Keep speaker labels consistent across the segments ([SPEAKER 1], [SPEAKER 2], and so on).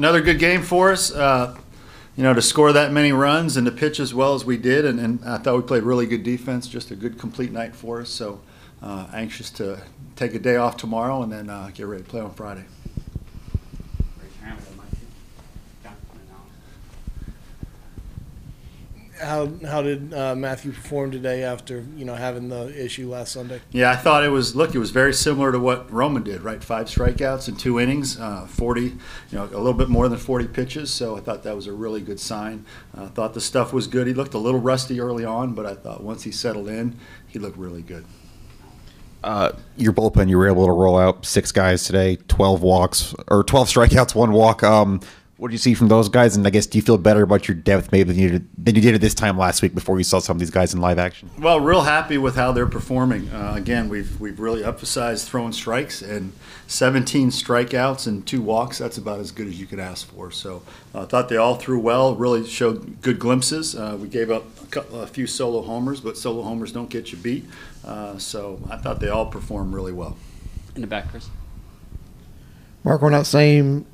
[SPEAKER 1] Another good game for us. Uh, you know, to score that many runs and to pitch as well as we did, and, and I thought we played really good defense. Just a good complete night for us. So uh, anxious to take a day off tomorrow and then uh, get ready to play on Friday.
[SPEAKER 2] Raise your hand if you'd like to. Yeah, and now.
[SPEAKER 3] How how did uh, Matthew perform today after you know having the issue last Sunday?
[SPEAKER 1] Yeah, I thought it was. Look, it was very similar to what Roman did. Right, five strikeouts in two innings, uh, forty, you know, a little bit more than forty pitches. So I thought that was a really good sign. I thought the stuff was good. He looked a little rusty early on, but I thought once he settled in, he looked really good.
[SPEAKER 4] Uh, your bullpen, you were able to roll out six guys today, 12 walks, or 12 strikeouts, one walk. Um, what do you see from those guys? And I guess, do you feel better about your depth maybe than you did, than you did at this time last week before you saw some of these guys in live action?
[SPEAKER 1] Well, real happy with how they're performing. Uh, again, we've we've really emphasized throwing strikes and 17 strikeouts and two walks. That's about as good as you could ask for. So I uh, thought they all threw well. Really showed good glimpses. Uh, we gave up a, couple, a, few solo homers, but solo homers don't get you beat. Uh, so I thought they all performed really well.
[SPEAKER 2] In the back, Chris.
[SPEAKER 5] Mark, on that same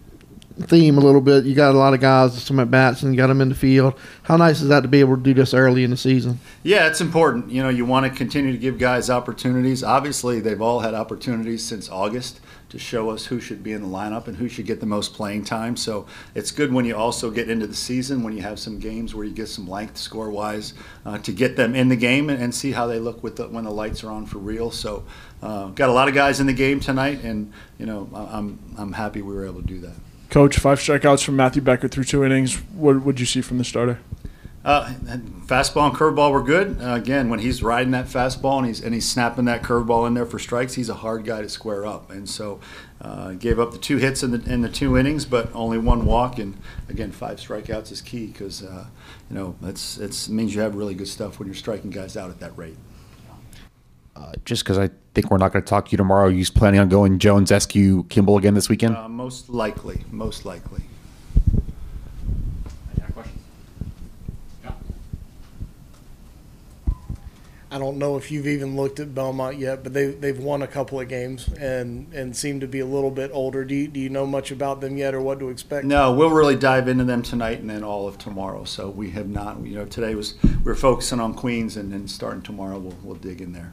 [SPEAKER 5] theme a little bit, you got a lot of guys, some at bats, and you got them in the field. How nice is that to be able to do this early in the season?
[SPEAKER 1] Yeah, it's important. You know, you want to continue to give guys opportunities. Obviously, they've all had opportunities since August to show us who should be in the lineup and who should get the most playing time. So it's good when you also get into the season when you have some games where you get some length score wise uh, to get them in the game and, and see how they look with the, when the lights are on for real. So uh, got a lot of guys in the game tonight, and you know I'm I'm happy we were able to do that.
[SPEAKER 6] Coach, five strikeouts from Matthew Becker through two innings. What would you see from the starter?
[SPEAKER 1] Uh, fastball and curveball were good. Uh, again, when he's riding that fastball and he's and he's snapping that curveball in there for strikes, he's a hard guy to square up. And so, uh, gave up the two hits in the in the two innings, but only one walk. And again, five strikeouts is key because uh, you know it's it's means you have really good stuff when you're striking guys out at that rate.
[SPEAKER 4] Uh, just because I think we're not going to talk to you tomorrow, are you planning on going Jones, Eskew, Kimball again this weekend?
[SPEAKER 1] Uh, most likely, most likely.
[SPEAKER 2] Any other questions? Yeah.
[SPEAKER 3] I don't know if you've even looked at Belmont yet, but they they've won a couple of games and and seem to be a little bit older. Do you, do you know much about them yet, or what to expect?
[SPEAKER 1] No, we'll really dive into them tonight and then all of tomorrow. So we have not. You know, today was we are focusing on Queens, and then starting tomorrow, we'll we'll dig in there.